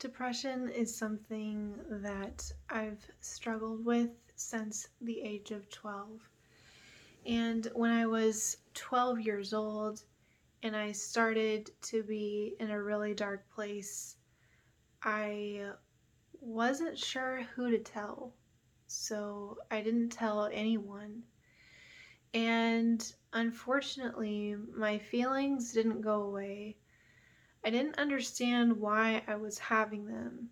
Depression is something that I've struggled with since the age of 12. And when I was 12 years old and I started to be in a really dark place, I wasn't sure who to tell. So I didn't tell anyone. And unfortunately, my feelings didn't go away I didn't understand why I was having them.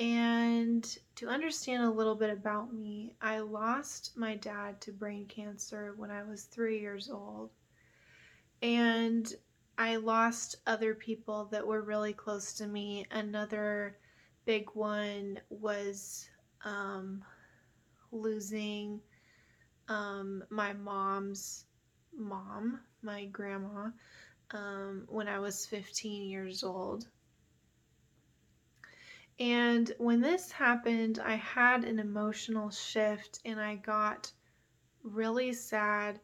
And to understand a little bit about me, I lost my dad to brain cancer when I was three years old. And I lost other people that were really close to me. Another big one was um, losing um, my mom's mom, my grandma um, when I was 15 years old. And when this happened, I had an emotional shift and I got really sad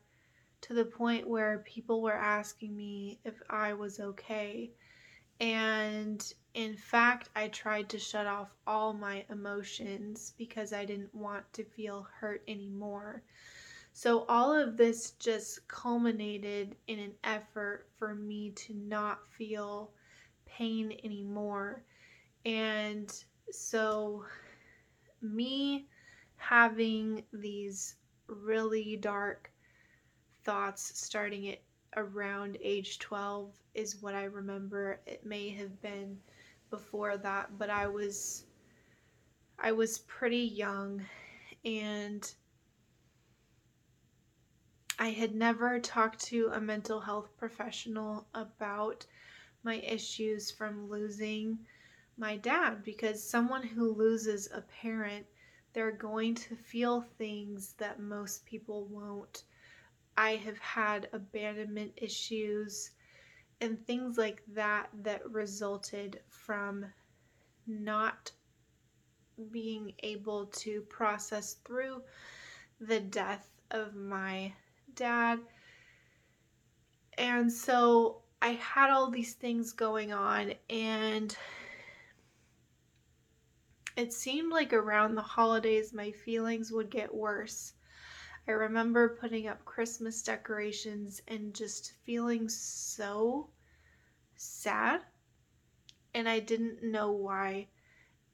to the point where people were asking me if I was okay. And in fact, I tried to shut off all my emotions because I didn't want to feel hurt anymore. So, all of this just culminated in an effort for me to not feel pain anymore. And so, me having these really dark thoughts starting at around age 12 is what I remember. It may have been before that, but I was I was pretty young and I had never talked to a mental health professional about my issues from losing my dad because someone who loses a parent, they're going to feel things that most people won't. I have had abandonment issues and things like that that resulted from not being able to process through the death of my dad. And so I had all these things going on, and it seemed like around the holidays my feelings would get worse. I remember putting up Christmas decorations and just feeling so sad, and I didn't know why.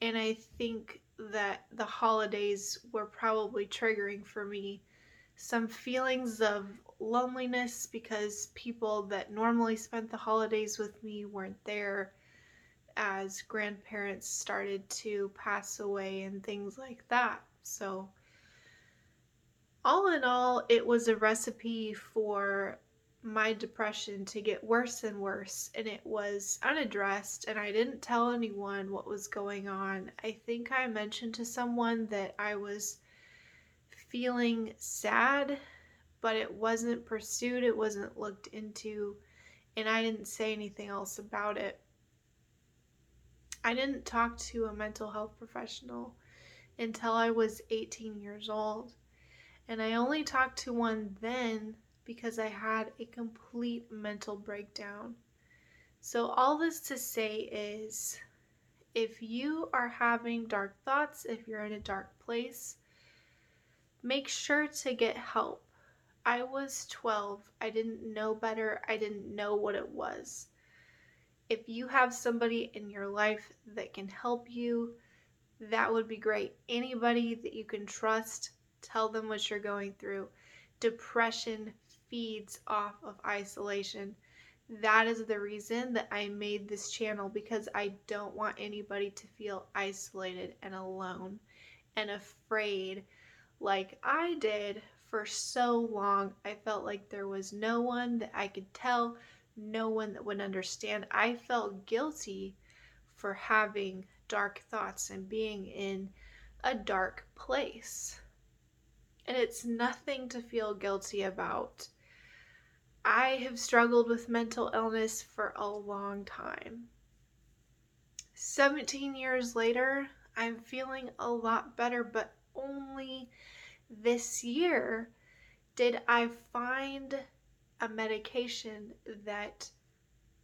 And I think that the holidays were probably triggering for me some feelings of loneliness because people that normally spent the holidays with me weren't there as grandparents started to pass away and things like that. So, all in all, it was a recipe for my depression to get worse and worse, and it was unaddressed, and I didn't tell anyone what was going on. I think I mentioned to someone that I was feeling sad, but it wasn't pursued, it wasn't looked into, and I didn't say anything else about it. I didn't talk to a mental health professional until I was 18 years old. And I only talked to one then because I had a complete mental breakdown. So, all this to say is if you are having dark thoughts, if you're in a dark place, make sure to get help. I was 12. I didn't know better. I didn't know what it was. If you have somebody in your life that can help you, that would be great. Anybody that you can trust, tell them what you're going through. Depression feeds off of isolation. That is the reason that I made this channel because I don't want anybody to feel isolated and alone and afraid like I did for so long. I felt like there was no one that I could tell, no one that would understand. I felt guilty for having dark thoughts and being in a dark place. And it's nothing to feel guilty about. I have struggled with mental illness for a long time. 17 years later, I'm feeling a lot better, but only this year did I find a medication that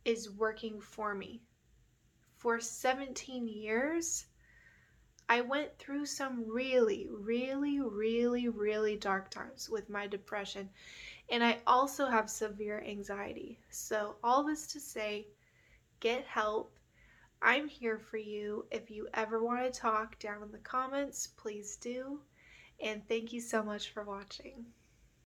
is working for me for 17 years, I went through some really, really, really, really dark times with my depression. And I also have severe anxiety. So, all this to say, get help. I'm here for you. If you ever want to talk down in the comments, please do. And thank you so much for watching.